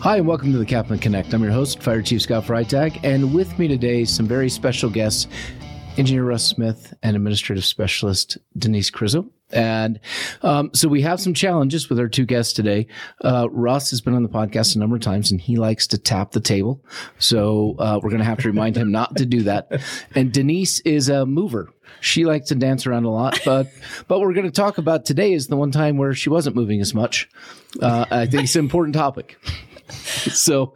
Hi, and welcome to the CAFMA Connect. I'm your host, Fire Chief Scott Freitag, and with me today, some very special guests Engineer Russ Smith and Administrative Specialist Denise Krizo. And um, so we have some challenges with our two guests today. Uh, Russ has been on the podcast a number of times and he likes to tap the table. So uh, we're going to have to remind him not to do that. And Denise is a mover. She likes to dance around a lot, but but we're going to talk about today is the one time where she wasn't moving as much. Uh, I think it's an important topic. so,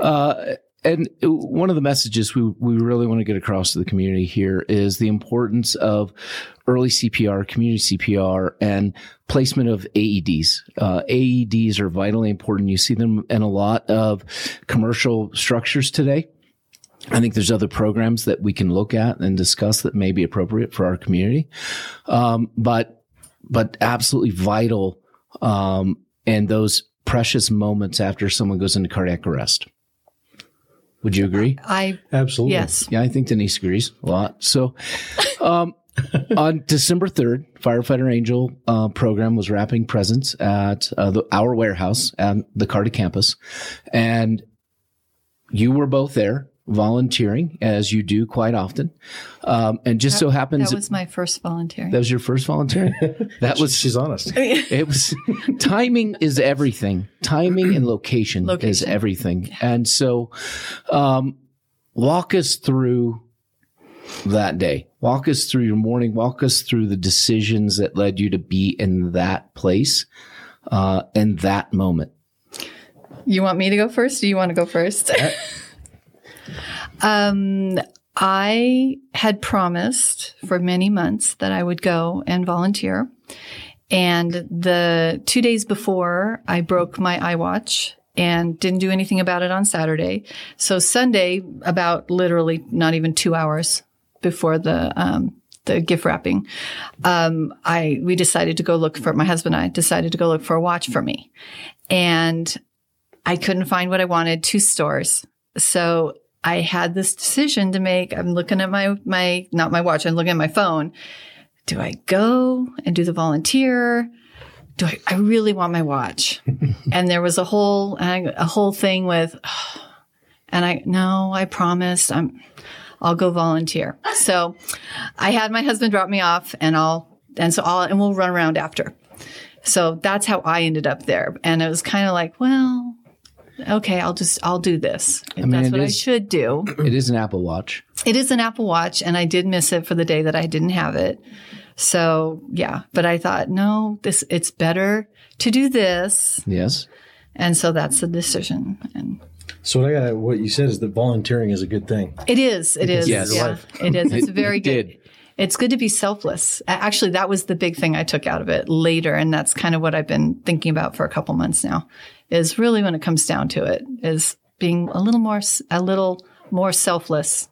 uh, and one of the messages we, we really want to get across to the community here is the importance of early CPR, community CPR, and placement of AEDs. Uh, AEDs are vitally important. You see them in a lot of commercial structures today. I think there's other programs that we can look at and discuss that may be appropriate for our community. Um, but, but absolutely vital, um, and those precious moments after someone goes into cardiac arrest. Would you agree? I absolutely yes. Yeah, I think Denise agrees a lot. So, um, on December third, Firefighter Angel uh, program was wrapping presents at uh, the, our warehouse at the Carter campus, and you were both there volunteering as you do quite often. Um, and just that, so happens that was my first volunteering. That was your first volunteering. That was she's honest. It was timing is everything. Timing and location, location. is everything. And so, um, walk us through that day. Walk us through your morning. Walk us through the decisions that led you to be in that place, uh, in that moment. You want me to go first? Do you want to go first? Um, I had promised for many months that I would go and volunteer. And the two days before, I broke my iWatch and didn't do anything about it on Saturday. So Sunday, about literally not even two hours before the um, the gift wrapping, um, I we decided to go look for my husband. and I decided to go look for a watch for me, and I couldn't find what I wanted. Two stores. So I had this decision to make. I'm looking at my, my, not my watch, I'm looking at my phone. Do I go and do the volunteer? Do I, I really want my watch? and there was a whole, uh, a whole thing with, and I, no, I promised I'm, I'll go volunteer. So I had my husband drop me off and I'll, and so I'll, and we'll run around after. So that's how I ended up there. And it was kind of like, well, okay, I'll just I'll do this. I mean, that's what is, I should do. It is an Apple Watch. It is an Apple Watch, and I did miss it for the day that I didn't have it. So yeah, but I thought no, this it's better to do this. Yes. And so that's the decision. And so what I got, what you said is that volunteering is a good thing. It is. It is. Yes. Yeah, it is. It's very good. It's good to be selfless. Actually, that was the big thing I took out of it later. And that's kind of what I've been thinking about for a couple months now is really when it comes down to it is being a little more, a little more selfless.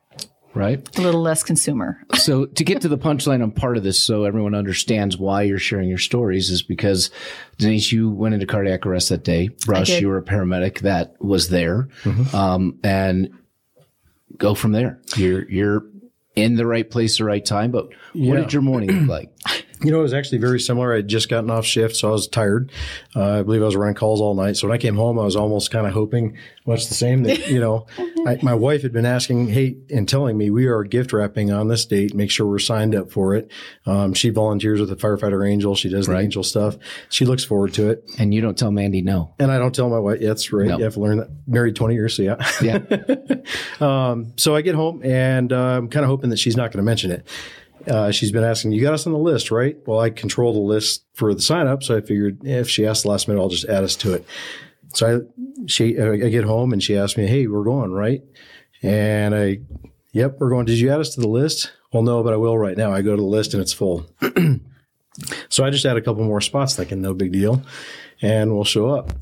Right. A little less consumer. so to get to the punchline on part of this, so everyone understands why you're sharing your stories is because Denise, you went into cardiac arrest that day. Russ, you were a paramedic that was there. Mm-hmm. Um, and go from there. You're, you're in the right place, the right time. But what yeah. did your morning look like? You know, it was actually very similar. I had just gotten off shift, so I was tired. Uh, I believe I was running calls all night. So when I came home, I was almost kind of hoping much the same that, you know, I, my wife had been asking, Hey, and telling me we are gift wrapping on this date. Make sure we're signed up for it. Um, she volunteers with the firefighter angel. She does the angel stuff. She looks forward to it. And you don't tell Mandy no. And I don't tell my wife. Yeah, that's right. No. You have to learn that. Married 20 years. So yeah. Yeah. um, so I get home and uh, I'm kind of hoping that she's not going to mention it uh, she's been asking, you got us on the list, right? Well, I control the list for the sign up. So I figured if she asks the last minute, I'll just add us to it. So I, she, uh, I get home and she asked me, Hey, we're going, right? And I, yep, we're going. Did you add us to the list? Well, no, but I will right now. I go to the list and it's full. so I just add a couple more spots thinking no big deal and we'll show up.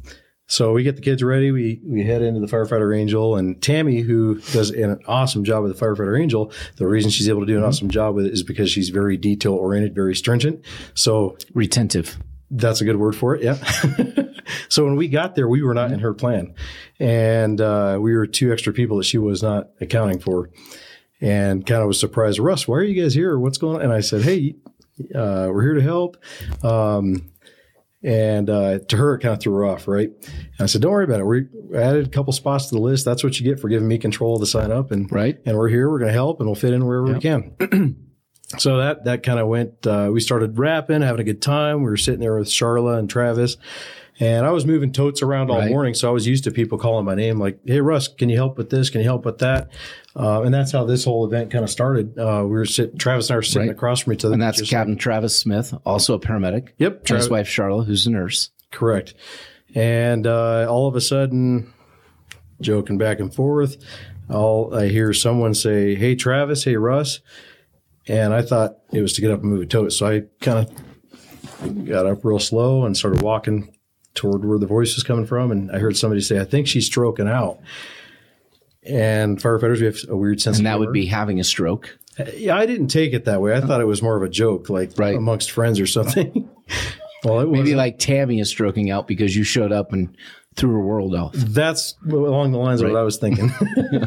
So we get the kids ready. We we head into the firefighter angel, and Tammy, who does an awesome job with the firefighter angel, the reason she's able to do an mm-hmm. awesome job with it is because she's very detail oriented, very stringent. So retentive. That's a good word for it. Yeah. so when we got there, we were not in her plan, and uh, we were two extra people that she was not accounting for, and kind of was surprised. Russ, why are you guys here? What's going on? And I said, Hey, uh, we're here to help. Um, And uh, to her, it kind of threw her off, right? And I said, "Don't worry about it. We added a couple spots to the list. That's what you get for giving me control to sign up, and Right. and we're here. We're going to help, and we'll fit in wherever we can." so that that kind of went. Uh, we started wrapping, having a good time. We were sitting there with Charla and Travis, and I was moving totes around all Right. morning, so I was used to people calling my name, like, "Hey, Russ, can you help with this? Can you help with that?" Uh, and that's how this whole event kind of started. Uh, we were sitting, Travis and I were sitting Right. across from each other, And that's Captain Travis Smith, also a paramedic. Yep, And his wife, Charla, who's a nurse. Correct. And uh, all of a sudden, joking back and forth, all I hear someone say, "Hey, Travis. Hey, Russ." And I thought it was to get up and move a tote, so I kind of got up real slow and started walking toward where the voice was coming from. And I heard somebody say, "I think she's stroking out." And firefighters, we have a weird sense. And of that would be having a stroke. Yeah, I didn't take it that way. I thought it was more of a joke, like Right. amongst friends or something. well, it was Maybe like Tammy is stroking out because you showed up and threw her world off. That's along the lines of what I was thinking.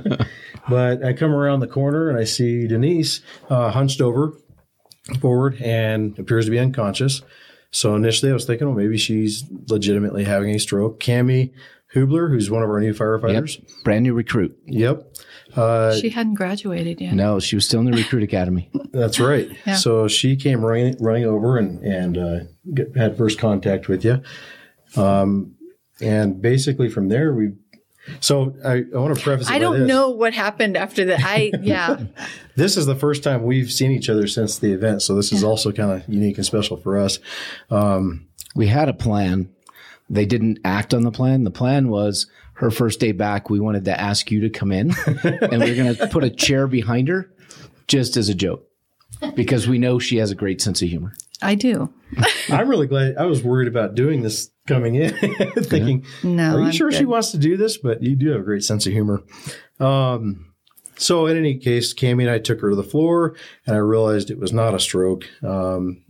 but I come around the corner and I see Denise uh, hunched over forward and appears to be unconscious. So initially I was thinking, well, maybe she's legitimately having a stroke. Cami Hubler, who's one of our new Yep. firefighters. Brand new recruit. Yep. Uh, she hadn't graduated yet. No, she was still in the recruit academy. That's right. Yeah. So she came running, running over and, and uh, get, had first contact with you. Um, and basically from there, we. So I, I want to preface. It I don't this. know what happened after that. I yeah. This is the first time we've seen each other since the event, so this is also kind of unique and special for us. Um, We had a plan. They didn't act on the plan. The plan was her first day back. We wanted to ask you to come in and we are going to put a chair behind her just as a joke because we know she has a great sense of humor. I do. I'm really glad. I was worried about doing this coming in, thinking, No, "Are you I'm sure she wants to do this?" But you do have a great sense of humor. Um, so, in any case, Cami and I took her to the floor, and I realized it was not a stroke. Um,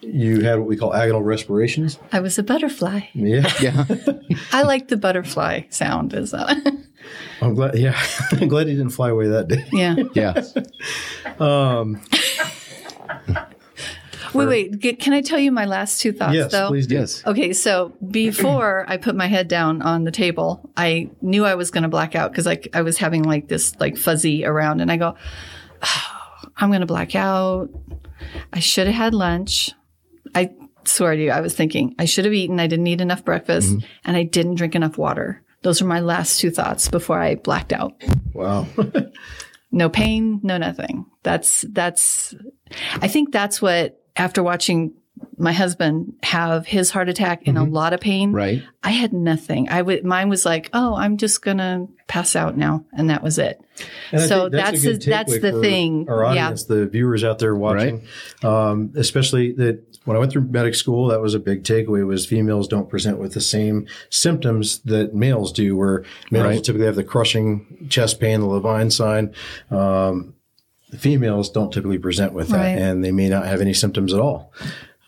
you had what we call agonal respirations. I was a butterfly. Yeah, Yeah. I like the butterfly sound. Is that? I'm glad. Yeah, I'm glad he didn't fly away that day. yeah. Yeah. Wait, wait. G- Can I tell you my last two thoughts yes, though? please do. Yes. Okay, so before I put my head down on the table, I knew I was going to black out because I, I was having like this like fuzzy around, and I go, oh, I'm going to black out. I should have had lunch. I swear to you, I was thinking I should have eaten. I didn't eat enough breakfast, mm-hmm. and I didn't drink enough water. Those are my last two thoughts before I blacked out. Wow. No pain, no nothing. That's that's. I think that's what after watching my husband have his heart attack in a lot of pain. Right. I had nothing. I would mine was like, oh, I'm just gonna pass out now, and that was it. And So think a that's good the- that's the thing. Our Yeah. audience, the viewers out there watching, um, especially that when I went through medic school, that was a big takeaway was females don't present with the same symptoms that males do, where males Right. typically have the crushing chest pain, the Levine sign. Um, the females don't typically present with that, Right. and they may not have any symptoms at all.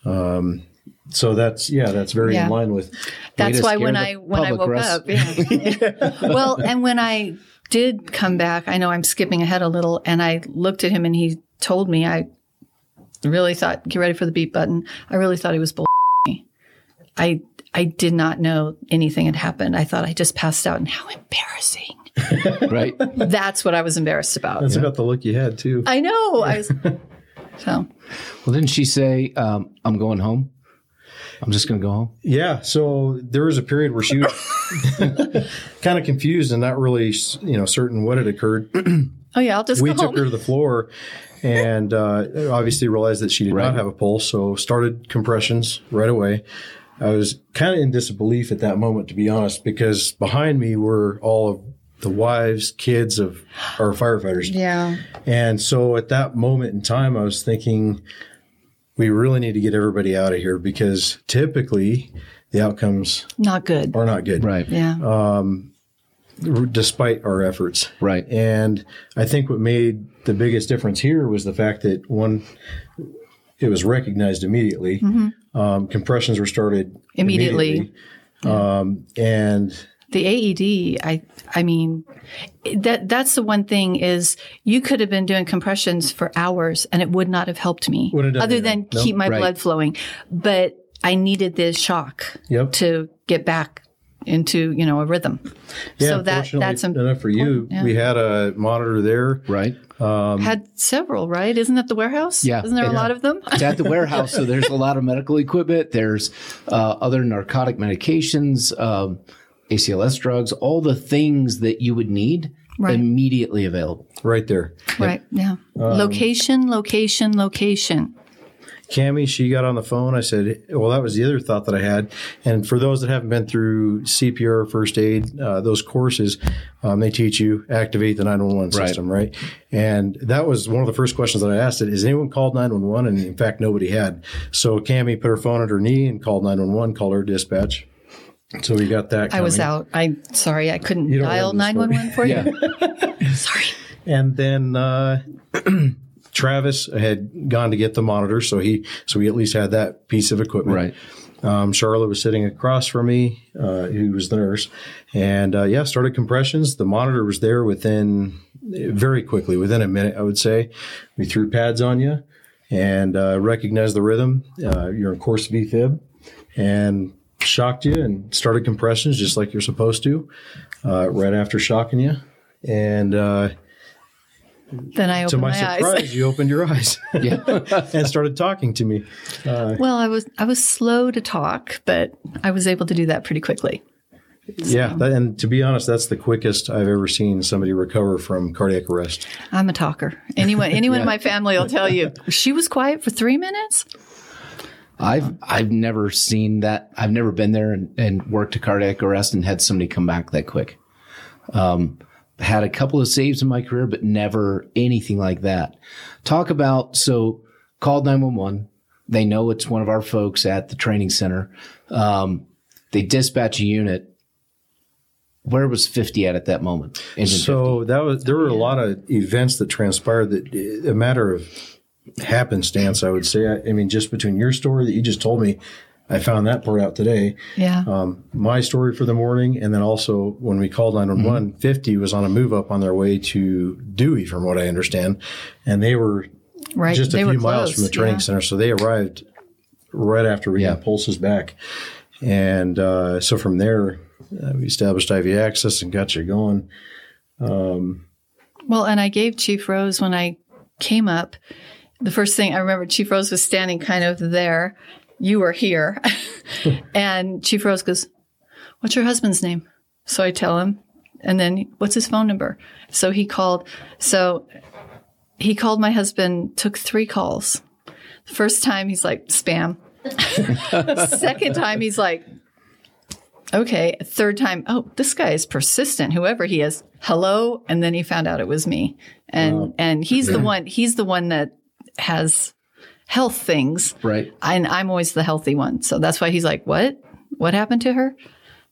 Um, so that's yeah, that's very Yeah. in line with That's why when I when I woke Russ. up, yeah. well, and when I did come back, I know I'm skipping ahead a little, and I looked at him, and he told me I really thought, get ready for the beep button. I really thought he was bull. I I did not know anything had happened. I thought I just passed out, and how embarrassing. Right. That's what I was embarrassed about. that's about the look you had too. I know. I was so. Well, didn't she say, um, I'm going home? I'm just going to go home? Yeah, so there was a period where she was kind of confused and not really, you know, certain what had occurred. Oh yeah, I'll just we go took home. her to the floor and uh, obviously realized that she did Right. not have a pulse, so started compressions right away. I was kind of in disbelief at that moment, to be honest, because behind me were all of the wives, kids of our firefighters. yeah. And so at that moment in time, I was thinking, we really need to get everybody out of here because typically the outcomes Not good. are not good, Right. Yeah. despite our efforts. Right. And I think what made the biggest difference here was the fact that one, it was recognized immediately. Um, compressions were started Immediately. Um, and the AED, I I mean that that's the one thing is you could have been doing compressions for hours and it would not have helped me Wouldn't have other anything. than Nope. keep my Right. blood flowing. But I needed this shock Yep. to get back into you know a rhythm. Yeah, so that fortunately that's im- enough for you. yeah. We had a monitor there. Right. had several, right? Isn't that the warehouse? Yeah. Isn't there a lot of them? It's at the warehouse, so there's a lot of medical equipment. There's uh, other narcotic medications, um, ACLS drugs, all the things that you would need Right. immediately available. Right there. right. Yeah. location, location, location. Cami, she got on the phone. I said, well, that was the other thought that I had. And for those that haven't been through CPR, first aid, uh, those courses, um, they teach you activate the 911 Right. system, right? And that was one of the first questions that I asked it. Is anyone called 911? And in fact, nobody had. So Cami put her phone at her knee and called 911, called her dispatch. So we got that. I was out. I sorry, I couldn't dial nine one one for you. Sorry. And then uh, Travis had gone to get the monitor, so he so we at least had that piece of equipment. Right. Um, Charlotte was sitting across from me, uh, who was the nurse, and uh, yeah, started compressions. The monitor was there within very quickly, within a minute, I would say. We threw pads on you and uh, recognized the rhythm. Uh, you're in coarse V fib, and shocked you and started compressions just like you're supposed to, uh, right after shocking you. And uh, Then I to opened my, my, surprise, eyes. you opened your eyes and started talking to me. well, I was I was slow to talk, but I was able to do that pretty quickly. Yeah, that, and to be honest, that's the quickest I've ever seen somebody recover from cardiac arrest. I'm a talker. Anyone anyone in my family will tell you she was quiet for three minutes. I've I've never seen that. I've never been there and, and worked a cardiac arrest and had somebody come back that quick. Um, had a couple of saves in my career, but never anything like that. Talk about so called nine one one. They know it's one of our folks at the training center. Um, they dispatch a unit. Where was fifty at at that moment? Engine So that was there were a lot of events that transpired that a matter of happenstance, I would say. I, I mean, just between your story that you just told me, I found that part out today. Yeah. Um, my story for the morning, and then also when we called 911, 50 was on a move up on their way to Dewey, from what I understand, and they were right. just a they few miles from the training yeah. center. So they arrived right after we Yeah. got pulses back. And uh, so from there, uh, we established IV access and got you going. Well, and I gave Chief Rose when I came up. The first thing I remember, Chief Rose was standing kind of there. You were here. and Chief Rose goes, What's your husband's name? So I tell him. And then, what's his phone number? So he called. So he called my husband, took three calls. The first time he's like, spam. Second time he's like, okay. Third time, oh, this guy is persistent, whoever he is. Hello. And then he found out it was me. And and he's the one he's the one that has health things. Right. And I'm always the healthy one. So that's why he's like, What? What happened to her?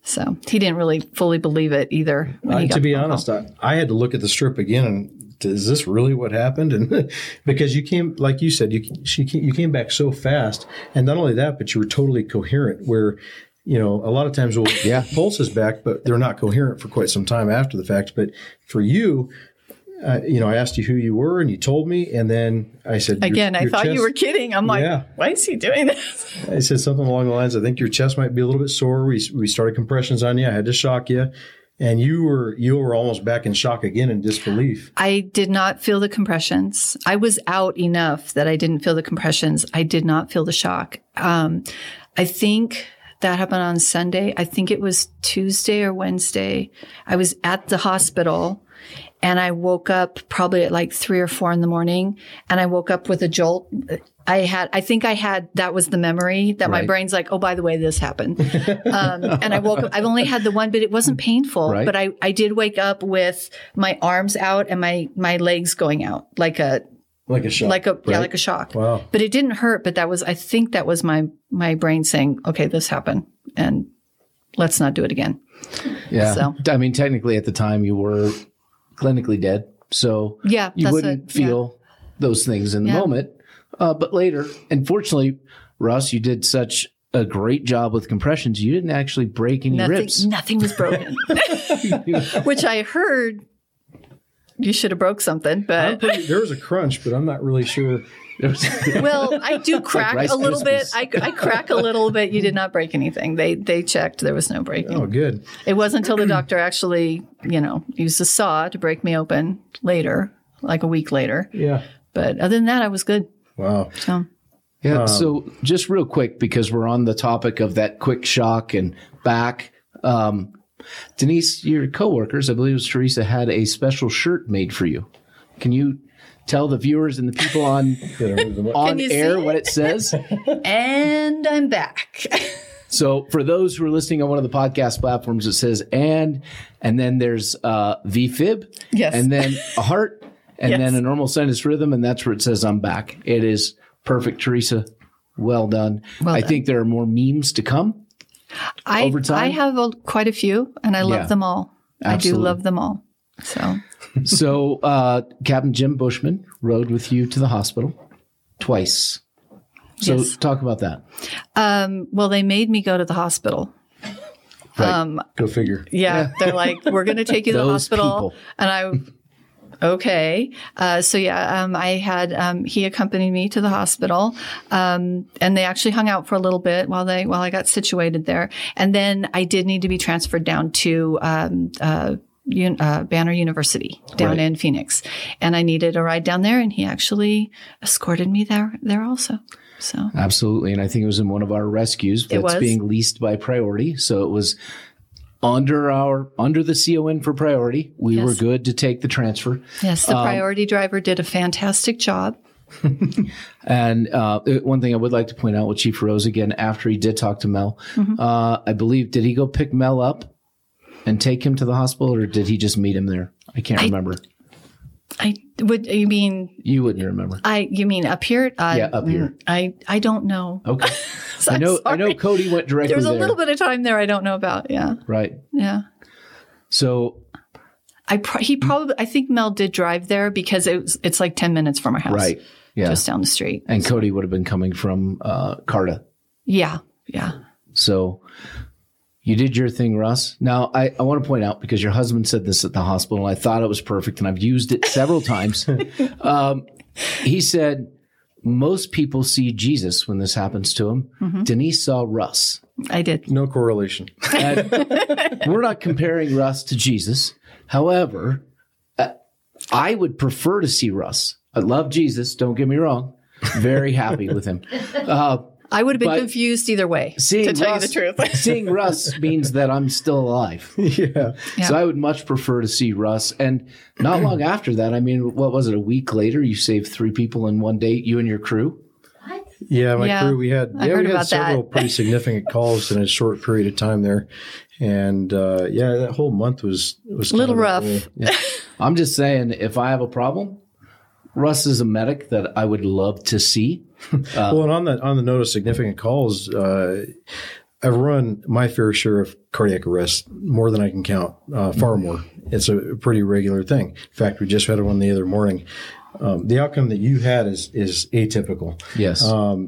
So he didn't really fully believe it either. when he Uh, to be honest, I, I had to look at the strip again and is this really what happened? And because you came, like you said, you she came, you came back so fast, and not only that, but you were totally coherent. Where you know a lot of times we'll Yeah. pulses back, but they're not coherent for quite some time after the fact. But for you. Uh, you know, I asked you who you were, and you told me, and then I said your- Again, I your thought you were kidding. I'm like, Yeah. why is he doing this? I said something along the lines. I think your chest might be a little bit sore. We we started compressions on you. I had to shock you, and you were you were almost back in shock again in disbelief. I did not feel the compressions. I was out enough that I didn't feel the compressions. I did not feel the shock. Um, I think that happened on Sunday. I think it was Tuesday or Wednesday. I was at the hospital and I woke up probably at like three or four in the morning and I woke up with a jolt. I had, I think I had, that was the memory that my brain's like, oh, by the way, this happened. um, and I woke up, I've only had the one, but it wasn't painful. Right. But I, I did wake up with my arms out and my, my legs going out like a, Like a shock. like a, yeah, like a shock. wow. But it didn't hurt. But that was, I think that was my, my brain saying, okay, this happened and let's not do it again. Yeah. So- I mean, technically at the time you were clinically dead. So Yeah, you wouldn't a- yeah. feel those things in the Yeah. moment. Uh, but later, unfortunately, Russ, you did such a great job with compressions. You didn't actually break any Nothing, ribs. nothing was broken, which I heard you should have broke something, but pretty- there was a crunch, but I'm not really sure. well, I do crack Rice a little bit. I, I crack a little bit. You did not break anything. They they checked. There was no breaking. Oh, good. It wasn't until the doctor actually, you know, used a saw to break me open later, like a week later. Yeah. But other than that, I was good. Wow. So Yeah. so just real quick, because we're on the topic of that quick shock and back. Um, Denise, your coworkers, I believe it was Teresa, had a special shirt made for you. Can you tell the viewers and the people on Gotta move them up. on air what it says? and I'm back. so for those who are listening on one of the podcast platforms, it says and, and then there's uh, VFib, Yes. and then a heart, and Yes. then a normal sinus rhythm, and that's where it says I'm back. It is perfect, Teresa. Well done. Well I done. think there are more memes to come. I Over time? I have a, quite a few, and I love Yeah. them all. I do love them all. So so uh, Captain Jim Bushman rode with you to the hospital twice. So Yes. talk about that. Um, well, they made me go to the hospital. Right. Um, Go figure. yeah, they're like, we're going to take you to the hospital, people. and I, okay. Uh, so yeah, um, I had um, he accompanied me to the hospital, um, and they actually hung out for a little bit while they while I got situated there, and then I did need to be transferred down to. Um, uh, uh, Banner University down Right. in Phoenix, and I needed a ride down there, and he actually escorted me there there also. So Absolutely. And I think it was in one of our rescues that's being leased by priority. So it was under our under the CON for priority. We Yes. were good to take the transfer. yes, Um, the priority driver did a fantastic job. And uh, one thing I would like to point out with Chief Rose again, after he did talk to Mel, Mm-hmm. uh, I believe, did he go pick Mel up and take him to the hospital or did he just meet him there? I can't remember. I would you mean You wouldn't remember. I you mean up here? Uh, Yeah, up here. mm, I I don't know. Okay. So I know I know. Cody went directly There was a there. little bit of time there I don't know about. Yeah, Right. yeah. So I pro- he probably I think Mel did drive there because it was, it's like ten minutes from our house, right. Yeah. just down the street. and Cody would have been coming from uh, Carta. Yeah, yeah. So you did your thing, Russ. Now, I, I want to point out because your husband said this at the hospital, and I thought it was perfect, and I've used it several times. Um, he said, Most people see Jesus when this happens to him. Mm-hmm. Denise saw Russ. I did. No correlation. And we're not comparing Russ to Jesus. However, uh, I would prefer to see Russ. I love Jesus, don't get me wrong. Very happy with him. Uh, I would have been But confused either way. seeing to tell Russ, you the truth. seeing Russ means that I'm still alive. yeah. Yeah. So I would much prefer to see Russ. And not long after that, I mean, what was it? A week later, you saved three people in one day, you and your crew. What? Yeah, my Yeah, crew. We had I yeah, heard we had about that. several pretty significant calls in a short period of time there, and uh, yeah, that whole month was was A little kind of rough. cool. I'm just saying, if I have a problem, Russ is a medic that I would love to see. Well, and on that on the note of significant calls, uh, I've run my fair share of cardiac arrests, more than I can count, uh, far more. It's a pretty regular thing. In fact, we just had one the other morning. Um, the outcome that you had is is atypical, Yes.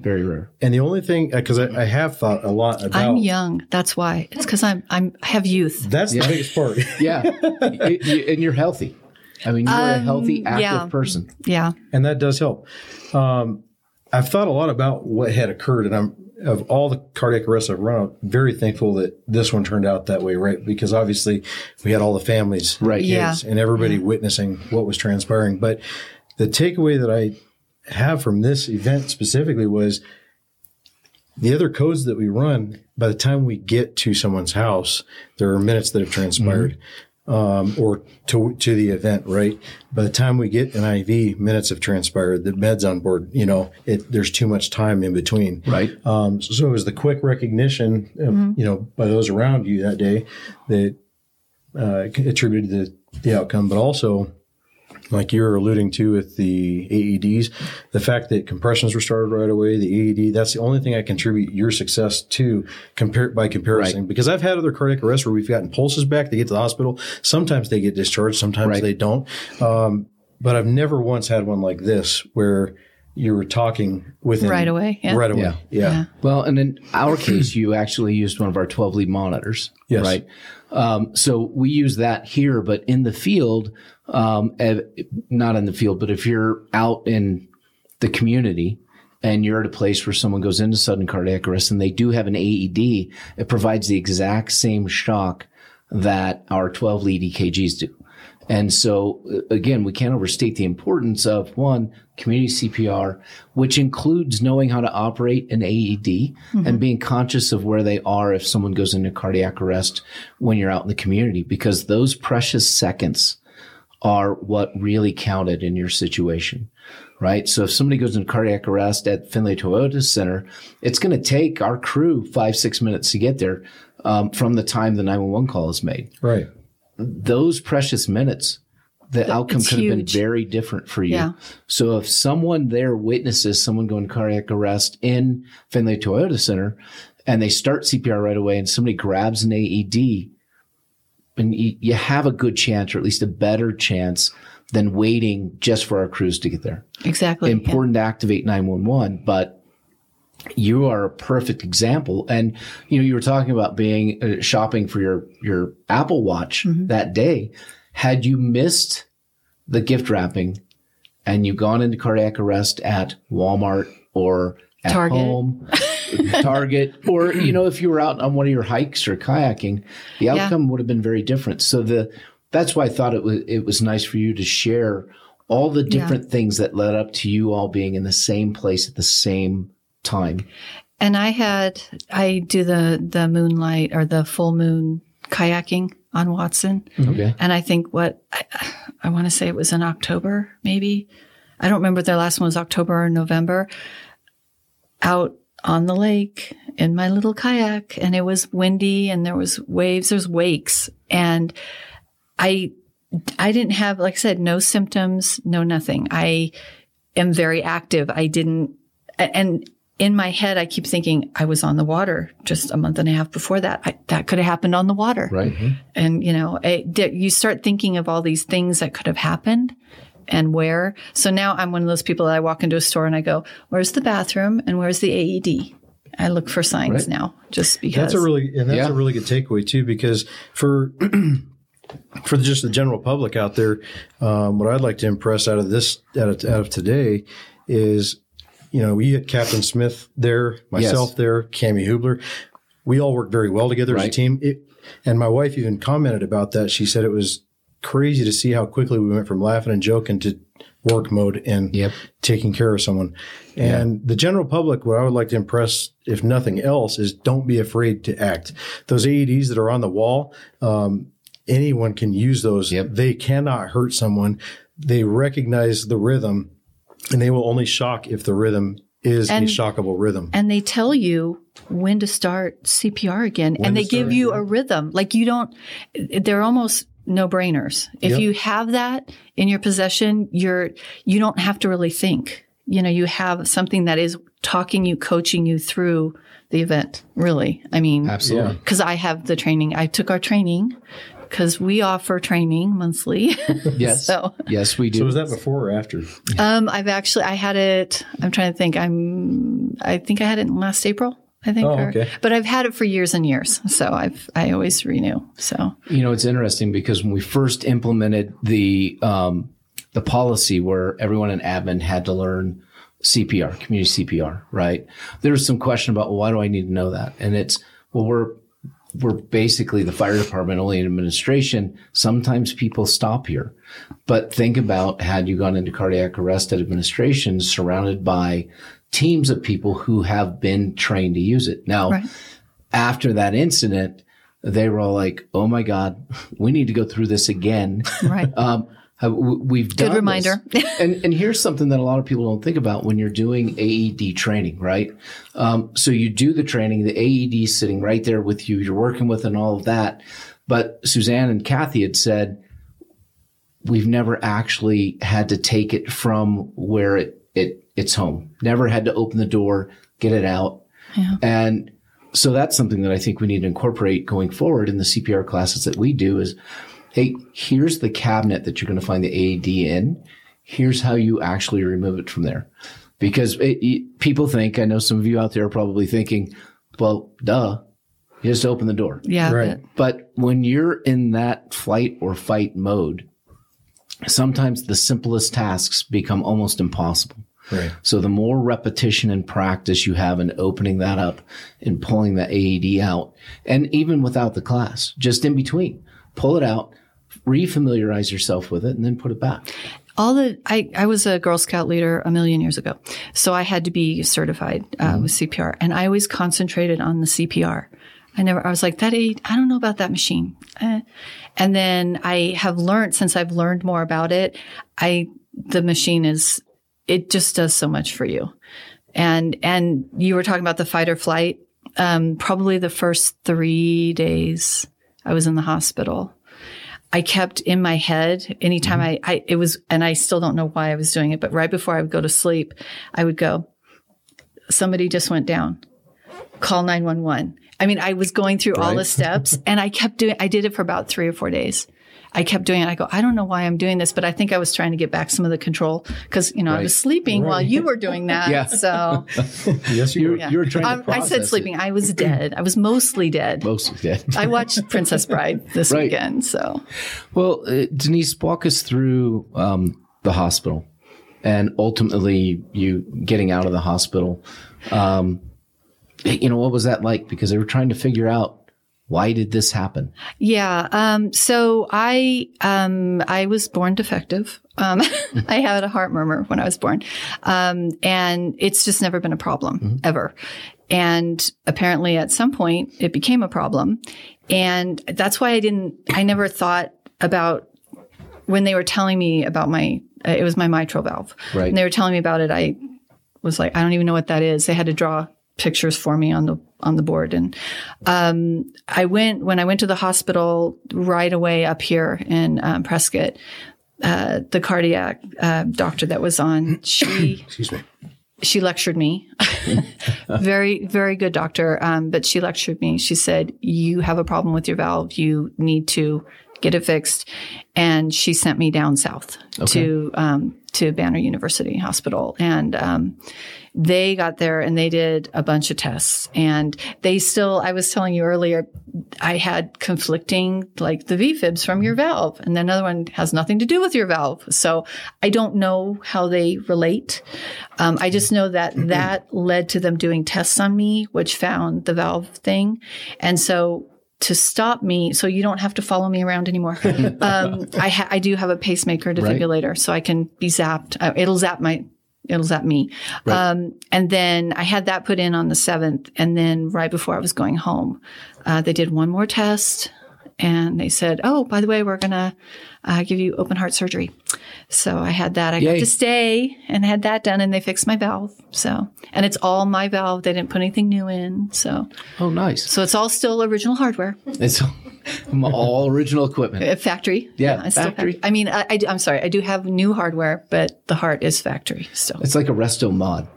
very rare. and the only thing because I, I have thought a lot about I'm young. That's why. It's because I'm I'm I have youth. that's the biggest part. Yeah. Y- y- and you're healthy. I mean, you're a healthy, active yeah. person. Yeah. and that does help. Um, I've thought a lot about what had occurred, and I'm of all the cardiac arrests I've run, I'm very thankful that this one turned out that way, right? Because obviously we had all the families, Right. kids, and everybody witnessing what was transpiring. But the takeaway that I have from this event specifically was the other codes that we run. By the time we get to someone's house, there are minutes that have transpired mm-hmm. Um, or to to the event, right? By the time we get an IV, minutes have transpired. The meds on board, you know, it, there's too much time in between, Right. Um, so, so it was the quick recognition, of, you know, by those around you that day that uh, attributed to the, the outcome, but also. Like you were alluding to with the AEDs, the fact that compressions were started right away, the AED, that's the only thing I contribute your success to compare by comparison. Because I've had other cardiac arrests where we've gotten pulses back, they get to the hospital. Sometimes they get discharged, sometimes Right. they don't. Um, but I've never once had one like this where you were talking with Right away, yeah. Right away. Yeah. Yeah. Yeah. Well, and in our case, you actually used one of our 12 lead monitors. Yes. Right. Um, so we use that here, but in the field, um, not in the field, but if you're out in the community and you're at a place where someone goes into sudden cardiac arrest and they do have an AED, it provides the exact same shock that our 12 lead EKGs do. And so uh, again, we can't overstate the importance of one, community CPR, which includes knowing how to operate an AED and being conscious of where they are if someone goes into cardiac arrest when you're out in the community, because those precious seconds are what really counted in your situation. Right. So if somebody goes into cardiac arrest at Findlay Toyota Center, it's going to take our crew five, six minutes to get there um, from the time the 911 call is made Right. Those precious minutes, the outcome it's could have been very different for you. Yeah. So if someone there witnesses someone going cardiac arrest in Findlay Toyota Center and they start CPR right away and somebody grabs an AED, and you, you have a good chance or at least a better chance than waiting just for our crews to get there. Exactly. yeah. Important to activate 911, but you are a perfect example. And, you know, you were talking about being uh, shopping for your, your Apple watch that day. Had you missed the gift wrapping and you gone into cardiac arrest at Walmart or at Target. home, Target, or, you know, if you were out on one of your hikes or kayaking, the Yeah. outcome would have been very different. So the, that's why I thought it was, it was nice for you to share all the different things that led up to you all being in the same place at the same time. And I had I do the the moonlight or the full moon kayaking on Watson, Okay. and I think what I, I want to say it was in October, maybe. I don't remember their last one was October or November. Out on the lake in my little kayak, and it was windy, and there was waves. There's wakes, and I I didn't have, like I said, no symptoms, no nothing. I am very active. I didn't, and in my head, I keep thinking I was on the water just a month and a half before that. I, that could have happened on the water. Right. And, you know, it, you start thinking of all these things that could have happened and where. So now I'm one of those people that I walk into a store and I go, where's the bathroom and where's the AED? I look for signs Right. now just because. That's a really and that's Yeah. a really good takeaway too, because for for just the general public out there, um, what I'd like to impress out of this out of, out of today is, you know, we had Captain Smith there, myself Yes. there, Cami Hubler. We all worked very well together as a team. It, and my wife even commented about that. She said it was crazy to see how quickly we went from laughing and joking to work mode and Yep. taking care of someone. And the general public, what I would like to impress, if nothing else, is don't be afraid to act. Those AEDs that are on the wall, um, anyone can use those. Yep. They cannot hurt someone. They recognize the rhythm and they will only shock if the rhythm is And- a shockable rhythm. and they tell you when to start CPR again, and they give you a rhythm. Like you don't, they're almost no brainers. If Yep. you have that in your possession, you're you don't have to really think. You know, you have something that is talking you, coaching you through the event. Really, I mean, Absolutely. because I have the training. I took our training because we offer training monthly. Yes. so, Yes, we do. So was that before or after? um, I've actually I had it. I'm trying to think. I'm. I think I had it in last April. I think. Oh, or- okay. But I've had it for years and years, so I've I always renew. So You know, it's interesting because when we first implemented the um, the policy where everyone in admin had to learn CPR, community CPR, right? There was some question about well, why do I need to know that? And it's well, we're we're basically the fire department only in administration. Sometimes people stop here, but think about had you gone into cardiac arrest at administration, surrounded by teams of people who have been trained to use it. Now, Right. after that incident, they were all like, "Oh my God, we need to go through this again." right. um, w- we've done this. reminder. and and here's something that a lot of people don't think about when you're doing AED training, right? Um, so you do the training, the AED is sitting right there with you, you're working with, and all of that. But Suzanne and Kathy had said we've never actually had to take it from where it it it's home. Never had to open the door, get it out, Yeah. and so that's something that I think we need to incorporate going forward in the CPR classes that we do is, hey, here's the cabinet that you're going to find the AED in. Here's how you actually remove it from there. Because it, it- people think, I know some of you out there are probably thinking, well, duh, you just open the door. Yeah. Right. but- But when you're in that flight or fight mode, sometimes the simplest tasks become almost impossible. Right. So the more repetition and practice you have in opening that up and pulling the AED out, and even without the class, just in between, pull it out, refamiliarize yourself with it, and then put it back. all the I, I was a girl scout leader a million years ago so i had to be certified uh, with cpr and i always concentrated on the cpr i never i was like that aid i don't know about that machine. Eh. and then i have learned since i've learned more about it i the machine is it just does so much for you. And and you were talking about the fight or flight. Um, probably the first three days i was in the hospital I kept in my head anytime mm-hmm. I, I, it was, and I still don't know why I was doing it, but right before I would go to sleep, I would go, somebody just went down, call 911. I mean, I was going through all the steps and I kept doing, I did it for about three or four days. I kept doing it. I go, I don't know why I'm doing this, but I think I was trying to get back some of the control because, you know, I was sleeping while you were doing that. Yeah. So Yes, you were. yeah. you're trying to Um, I said it. sleeping. I was dead. I was mostly dead. Mostly dead. I watched Princess Bride this Right. weekend. So Well, uh, Denise, walk us through um, the hospital and ultimately you getting out of the hospital. Um, you know, what was that like? Because they were trying to figure out why did this happen? Yeah. Um, so I, um, I was born defective. Um, I had a heart murmur when I was born. Um, and it's just never been a problem ever. And apparently at some point it became a problem. And that's why I didn't, I never thought about when they were telling me about my, uh, it was my mitral valve. Right. And they were telling me about it. I was like, I don't even know what that is. They had to draw pictures for me on the on the board, and um, I went when I went to the hospital right away up here in um, Prescott. Uh, the cardiac uh, doctor that was on, she Excuse me. she lectured me. very, very good doctor. Um, but she lectured me. She said, You have a problem with your valve. You need to get it fixed. And she sent me down south to, um, to Banner University Hospital. And, um, they got there and they did a bunch of tests and they still, I was telling you earlier, I had conflicting, like the V-fibs from your valve and then another one has nothing to do with your valve. So I don't know how they relate. Um, I just know that that led to them doing tests on me, which found the valve thing. And so to stop me, so you don't have to follow me around anymore. um, I, ha- I do have a pacemaker defibrillator, so I can be zapped. Uh, it'll zap my, it'll zap me. Um, and then I had that put in on the seventh, and then right before I was going home, uh, they did one more test, and they said, "Oh, by the way, we're gonna uh, give you open heart surgery." So I had that. I got to stay and had that done, and they fixed my valve. So, and it's all my valve. They didn't put anything new in. So, Oh, nice. so it's all still original hardware, It's all original equipment. Uh, factory. Yeah, still factory. I mean, I, I, am sorry, I do have new hardware, but the heart is factory So It's like a resto mod.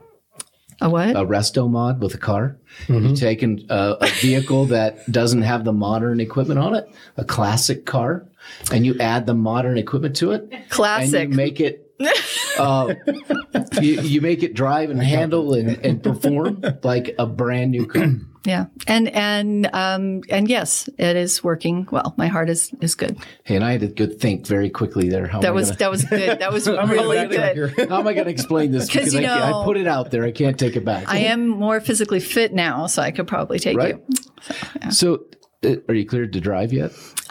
A what? a resto mod with a car. You've taken a, a vehicle that doesn't have the modern equipment on it, a classic car, and you add the modern equipment to it, Classic. and you make it. Uh, you, you make it drive and handle and, and perform like a brand new car. Yeah, and and um and yes, it is working well. My heart is is good. Hey, and I had to go think very quickly there. How That was gonna, that was good. That was really good. how am I going to explain this? 'Cause, Because you I, know- I put it out there. I can't take it back. I am more physically fit now, so I could probably take Right. you. So, uh, are you cleared to drive yet?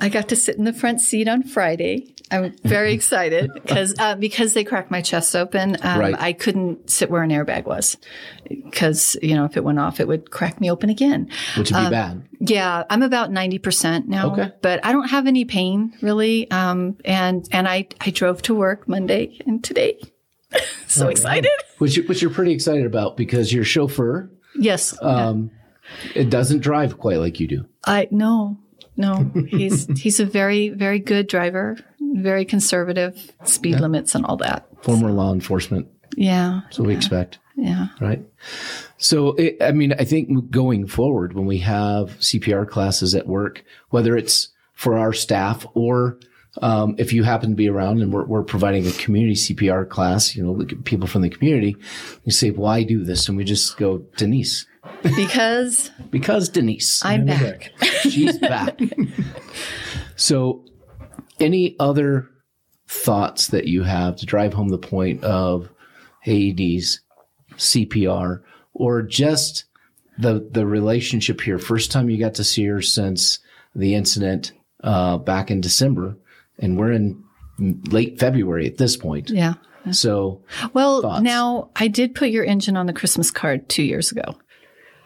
I got to sit in the front seat on Friday. I'm very excited because uh, because they cracked my chest open. Um, Right. I couldn't sit where an airbag was because you know if it went off, it would crack me open again. Which would be bad. Yeah, I'm about ninety percent now. Okay. but I don't have any pain really. Um, and and I I drove to work Monday and today. so excited. Which, which you're pretty excited about because your chauffeur Yes. um, it doesn't drive quite like you do. I no, no. He's he's a very very good driver. Very conservative speed limits and all that. Former law enforcement, Yeah. so we expect, Yeah. right? So, it, I mean, I think going forward, when we have CPR classes at work, whether it's for our staff or um, if you happen to be around and we're, we're providing a community CPR class, you know, people from the community, you say, why do this? And we just go, Denise, Because because Denise. I'm back. She's back. so, any other thoughts that you have to drive home the point of AEDs, CPR, or just the the relationship here? First time you got to see her since the incident uh, back in December, and we're in late February at this point. Yeah. So, Well, Thoughts? now I did put your engine on the Christmas card two years ago.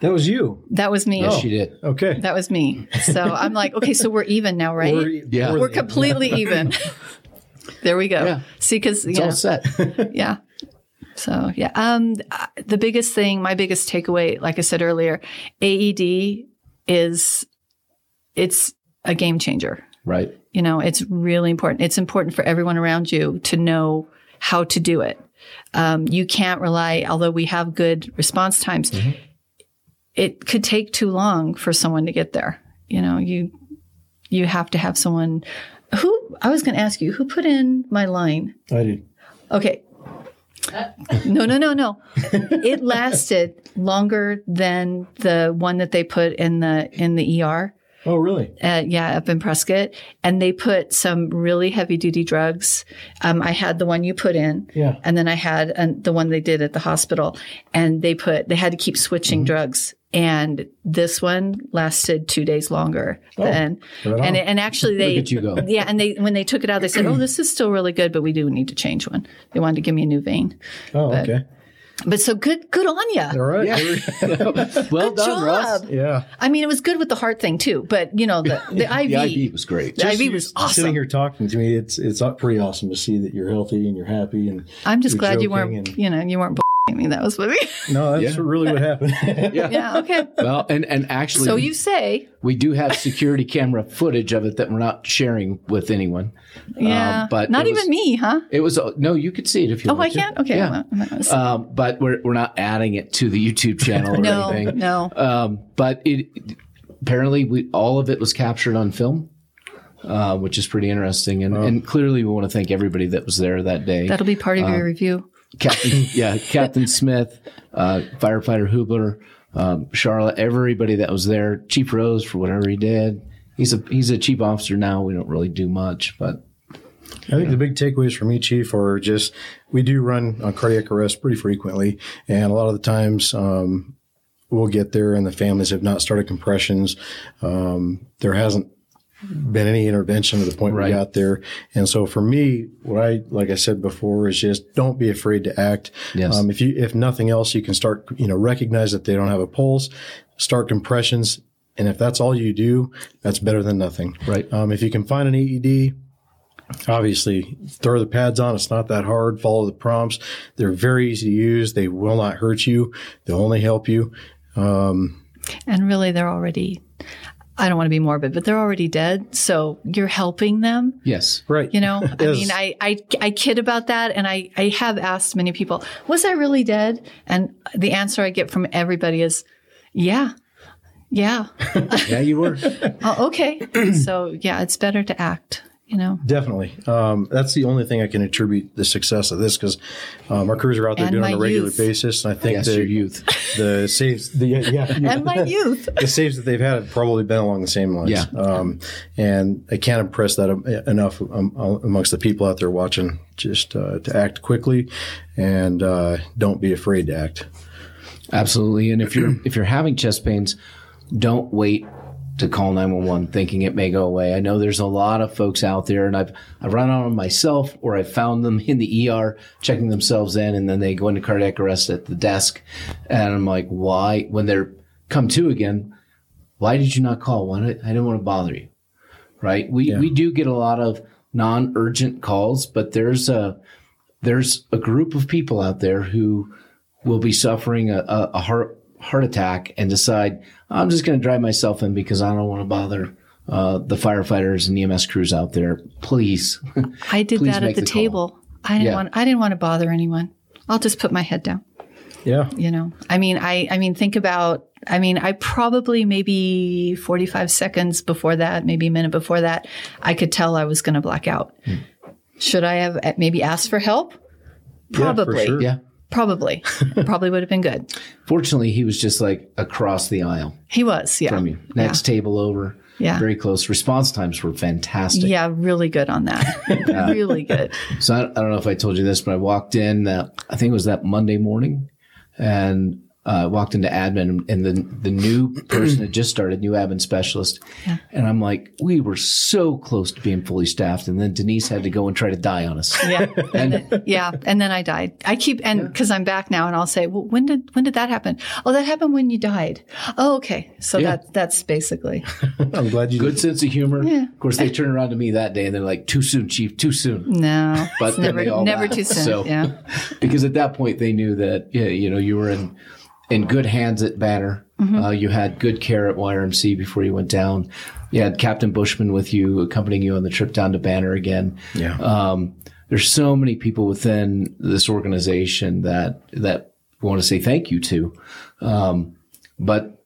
That was you. That was me. yes, she did. Okay. That was me. So I'm like, okay, so we're even now, right? We're- Yeah. we're We're the- completely even. there we go. Yeah. See, because It's yeah, all set. yeah. So yeah, um, the biggest thing, my biggest takeaway, like I said earlier, AED is it's a game changer. right. You know, it's really important. It's important for everyone around you to know how to do it. Um, you can't rely, although we have good response times, it could take too long for someone to get there. You know, you you have to have someone who I was going to ask you who put in my line. I did. Okay. No, no, no, no. It lasted longer than the one that they put in the in the ER. Oh, really? Uh, yeah, up in Prescott, and they put some really heavy duty drugs. Um, I had the one you put in, Yeah. and then I had uh, the one they did at the hospital, and they put they had to keep switching drugs. And this one lasted two days longer oh, than, right and and actually they at you go. yeah, and they when they took it out, they said, "Oh, this is still really good, but we do need to change one." They wanted to give me a new vein, Oh, okay. but so good, good on All you. right. Well Good done, Russ. Yeah. I mean, it was good with the heart thing too, but you know the the IV, The IV was great. the IV you was Sitting here talking to me, it's it's pretty awesome to see that you're healthy and you're happy. And I'm just glad you weren't, and- you know, you weren't me. That was funny. no, that's Yeah. really what happened. yeah. Okay. Well, and and actually, So you say, we do have security camera footage of it that we're not sharing with anyone. yeah, Um, but not it even was- me, huh? It was no, you could see it if you. Oh, I wanted to. can't. Okay. Yeah. I'm not- I'm not- Um, but we're we're not adding it to the YouTube channel or no, anything. no. Um, but it apparently we all of it was captured on film, uh, which is pretty interesting. And, and clearly, we want to thank everybody that was there that day. That'll be part of uh, your review. Captain, yeah, Captain Smith, uh, firefighter Hubler, um, Charlotte, everybody that was there. Chief Rose for whatever he did. He's a he's a chief officer now. We don't really do much, but I think the big takeaways for me, Chief, are just we do run on cardiac arrest pretty frequently, and a lot of the times um, we'll get there and the families have not started compressions. Um, there hasn't been any intervention to the point Right. we got there, and so for me, what I like I said before is just don't be afraid to act. Yes. Um, if you if nothing else, you can start you know recognize that they don't have a pulse, start compressions. And if that's all you do, that's better than nothing. Right. Um, if you can find an AED, obviously throw the pads on it's not that hard follow the prompts they're very easy to use they will not hurt you they'll only help you And really, they're already, I don't want to be morbid, but they're already dead. So you're helping them. yes, right You know, I mean, I, I, I kid about that. And I, I have asked many people, was I really dead? And the answer I get from everybody is, yeah, yeah. yeah, you were. oh, okay. so yeah, it's better to act, you know. definitely um, that's the only thing i can attribute the success of this because um, our crews are out there And doing it on a regular youth. basis and i think yes, your the, youth. the saves the yeah And my youth. the saves that they've had have probably been along the same lines. Yeah. Um, and I can't impress that um, enough um, amongst the people out there watching. Just uh, to act quickly and uh, don't be afraid to act. Absolutely. And if you're if you're having chest pains, don't wait to call 911 thinking it may go away. I know there's a lot of folks out there and I've I've run on them myself or I've found them in the ER checking themselves in and then they go into cardiac arrest at the desk and I'm like, "Why when they're come to again, why did you not call? Why did, I didn't want to bother you." Right? We we do get a lot of non-urgent calls, but there's a there's a group of people out there who will be suffering a, a, a heart heart attack and decide I'm just going to drive myself in because I don't want to bother uh, the firefighters and EMS crews out there. Please, I did Please that at the, the call. table. I didn't Yeah. want, I didn't want to bother anyone. I'll just put my head down. Yeah. you know i mean i i mean think about i mean i probably maybe 45 seconds before that maybe a minute before that i could tell i was going to black out should i have uh, maybe asked for help probably sure. yeah. Probably probably would have been good Fortunately, he was just like across the aisle he was yeah from you, next table over. Yeah. Very close. Response times were fantastic. Yeah, really good on that. really good. So I, I don't know if I told you this, but I walked in that I think it was that Monday morning, and uh, walked into admin, and the the new person had just started, new admin specialist, Yeah. and I'm like, we were so close to being fully staffed, and then Denise had to go and try to die on us. Yeah. And then, yeah. And then I died. I keep, and because I'm back now and I'll say, well, when did, when did that happen? Oh, that happened when you died. Oh, okay. So Yeah. that, that's basically, I'm glad you Good did. sense of humor. Yeah. Of course, they turned around to me that day, and they're like, "Too soon, Chief. Too soon." no, But it's never, never laughed. too soon. So- yeah. because at that point they knew that yeah, you know you were in in good hands at Banner. Uh, you had good care at YRMC before you went down. You had Captain Bushman with you, accompanying you on the trip down to Banner again. Yeah. Um, there's so many people within this organization that that we want to say thank you to. Um, but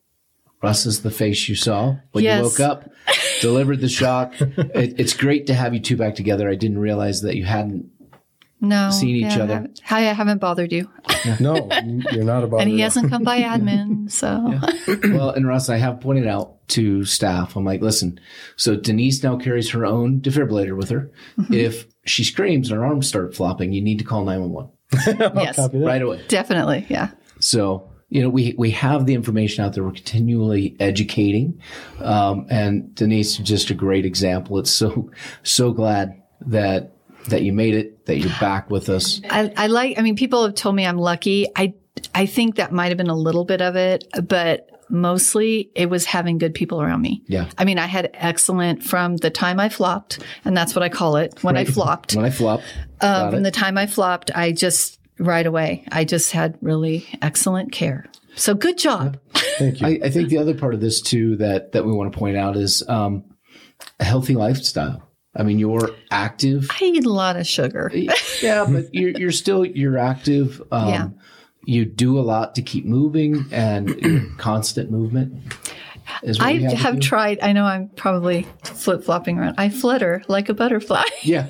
Russ is the face you saw when Yes. you woke up, delivered the shock. It, it's great to have you two back together. I didn't realize that you hadn't No. Seen each yeah, I other. haven't- Hi, I haven't bothered you. No, you're not about And he hasn't come by admin. So well, and Russ, I have pointed out to staff, I'm like, listen, so Denise now carries her own defibrillator with her. Mm-hmm. If she screams and her arms start flopping, you need to call 911 yes, right away. definitely. Yeah. So, you know, we, we have the information out there. We're continually educating. Um, and Denise is just a great example. It's so, so glad that, that you made it, that you're back with us. I, I like, I mean, people have told me I'm lucky. I, I think that might have been a little bit of it, but mostly it was having good people around me. Yeah. I mean, I had excellent from the time I flopped, and that's what I call it when I flopped. When I flop, Um, from it. the time I flopped, I just right away, I just had really excellent care. So good job. Thank you. I, I think the other part of this too that that we want to point out is um, a healthy lifestyle. I mean, you're active. I eat a lot of sugar. yeah, but you're you're still you're active. Um, Yeah. You do a lot to keep moving and constant movement. I we have, tried. I know I'm probably flip flopping around. I flutter like a butterfly. Yeah.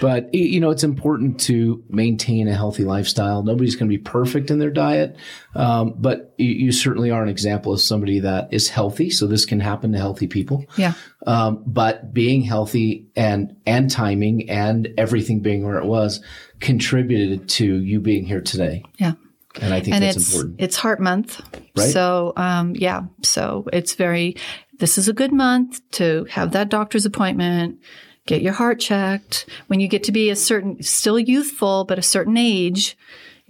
but, you know, it's important to maintain a healthy lifestyle. Nobody's going to be perfect in their diet. Um, but you, you certainly are an example of somebody that is healthy. So this can happen to healthy people. yeah. Um, but being healthy and, and timing and everything being where it was contributed to you being here today. Yeah. And I think and that's it's important. it's heart month. Right. so um yeah. So it's very this is a good month to have that doctor's appointment get your heart checked. When you get to be a certain still youthful but a certain age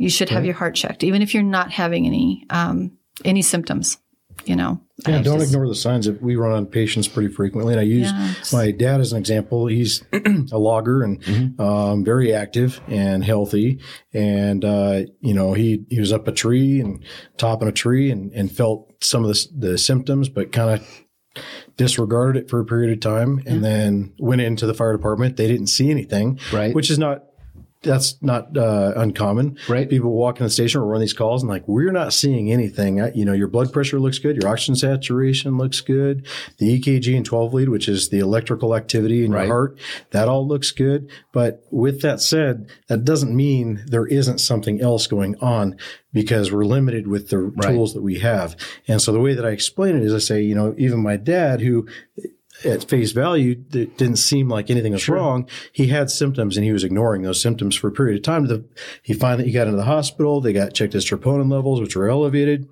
you should have your heart checked even if you're not having any um any symptoms you know Yeah, don't just- ignore the signs that we run on patients pretty frequently. And I use Yeah, my dad as an example. He's a logger and Mm-hmm. um, very active and healthy. And, uh, you know, he, he was up a tree and topping a tree and, and felt some of the, the symptoms, but kind of disregarded it for a period of time and then went into the fire department. They didn't see anything, Right. which is not that's not uh, uncommon. Right. People walk in the station or run these calls and like, we're not seeing anything. I, you know, your blood pressure looks good. Your oxygen saturation looks good. The EKG and 12 lead, which is the electrical activity in Right. your heart, that all looks good. But with that said, that doesn't mean there isn't something else going on because we're limited with the tools that we have. And so the way that I explain it is I say, you know, even my dad who at face value, it didn't seem like anything was wrong. He had symptoms and he was ignoring those symptoms for a period of time. The, he finally he got into the hospital. They got checked his troponin levels, which were elevated,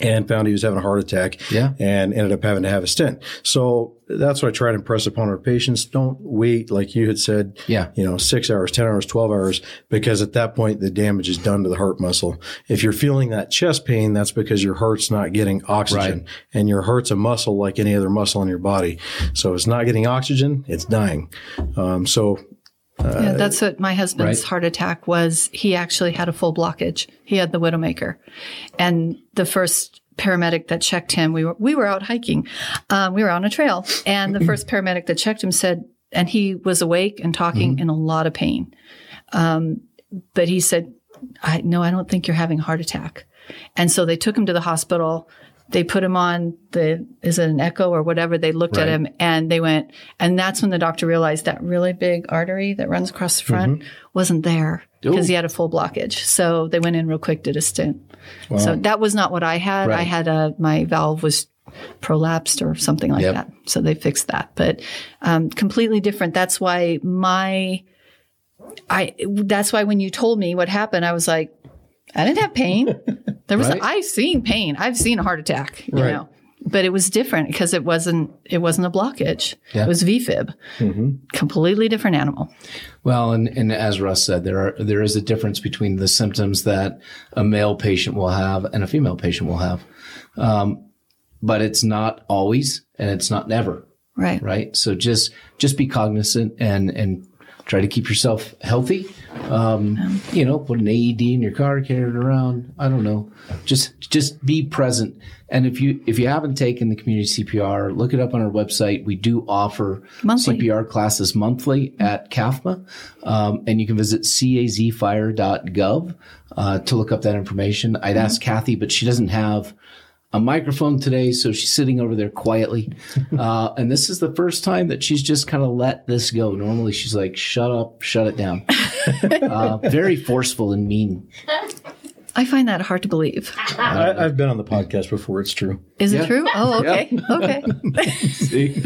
and found he was having a heart attack. Yeah. and ended up having to have a stent. So that's what I try to impress upon our patients. Don't wait, like you had said. Yeah. you know, six hours, ten hours, twelve hours, because at that point the damage is done to the heart muscle. If you're feeling that chest pain, that's because your heart's not getting oxygen, Right. and your heart's a muscle like any other muscle in your body. So it's not getting oxygen, it's dying. Um, so yeah, that's what my husband's right. heart attack was. He actually had a full blockage. He had the Widowmaker, and the first paramedic that checked him, we were we were out hiking, um, we were on a trail, and the first paramedic that checked him said, and he was awake and talking in a lot of pain, um, but he said, "I no, I don't think you're having a heart attack," and so they took him to the hospital. They put him on the is it an echo or whatever? They looked at him and they went, and that's when the doctor realized that really big artery that runs across the front wasn't there because he had a full blockage. So they went in real quick, did a stent. So that was not what I had. I had a my valve was prolapsed or something like Yep. that. So they fixed that, but um, completely different. That's why my, I. That's why when you told me what happened, I was like, I didn't have pain. There was Right. I've seen pain. I've seen a heart attack. You Right. know. But it was different because it wasn't it wasn't a blockage. Yeah. It was VFib. Completely different animal. Well, and, and as Russ said, there are there is a difference between the symptoms that a male patient will have and a female patient will have, um, but it's not always, and it's not never, Right. right? So just just be cognizant and and try to keep yourself healthy. Um, you know, put an AED in your car, carry it around. I don't know. Just just be present. And if you if you haven't taken the community CPR, look it up on our website. We do offer Monthly. CPR classes monthly at CAFMA, um, and you can visit cazfire.gov uh, to look up that information. I'd ask Kathy, but she doesn't have a microphone today, so she's sitting over there quietly. Uh, and this is the first time that she's just kind of let this go. Normally, she's like, "Shut up, shut it down." uh, very forceful and mean. I find that hard to believe. I, I've been on the podcast before. It's true. Is Yeah. it true? Oh, okay. Okay. See?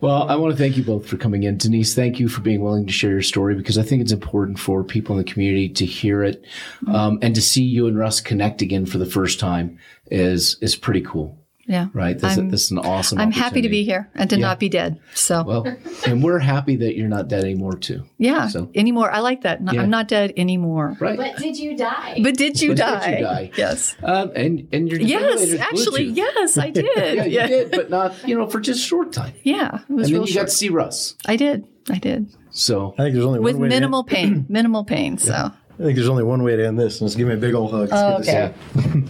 well, I want to thank you both for coming in. Denise, thank you for being willing to share your story because I think it's important for people in the community to hear it um, and to see you and Russ connect again for the first time is is pretty cool, Yeah. right? This, I'm- this is an awesome. I'm happy to be here and to not be dead. So, Well, and we're happy that you're not dead anymore too. yeah, so- anymore. I like that. No, Yeah. I'm not dead anymore. Right. But did you die? But did you, But did die? you die? Yes. Um, and and your Yes, defibrillators blew actually, you. yes, I did. Yeah, yeah, you did, but not you know for just a short time. Yeah, it was And then you short. got to see Russ. I did. I did. So I think there's only With one way. minimal pain. Minimal pain. So, To, I think there's only one way to end this, and it's give me a big old hug. It's Oh, okay. see you.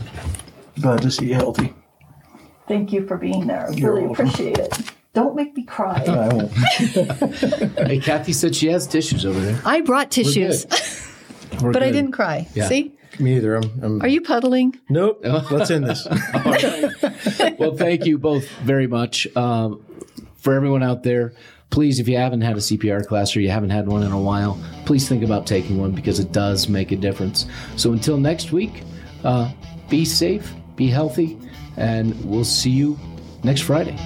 Glad to see you healthy. Thank you for being there. I You're welcome. appreciate it. Don't make me cry. I won't. hey, Kathy said she has tissues over there. I brought tissues, We're but I didn't cry. Yeah. See? Me either. I'm. I'm Are you puddling? nope. Let's end this. well, thank you both very much. Um, for everyone out there, please, if you haven't had a CPR class or you haven't had one in a while, please think about taking one because it does make a difference. So until next week, uh, be safe, be healthy, and we'll see you next Friday.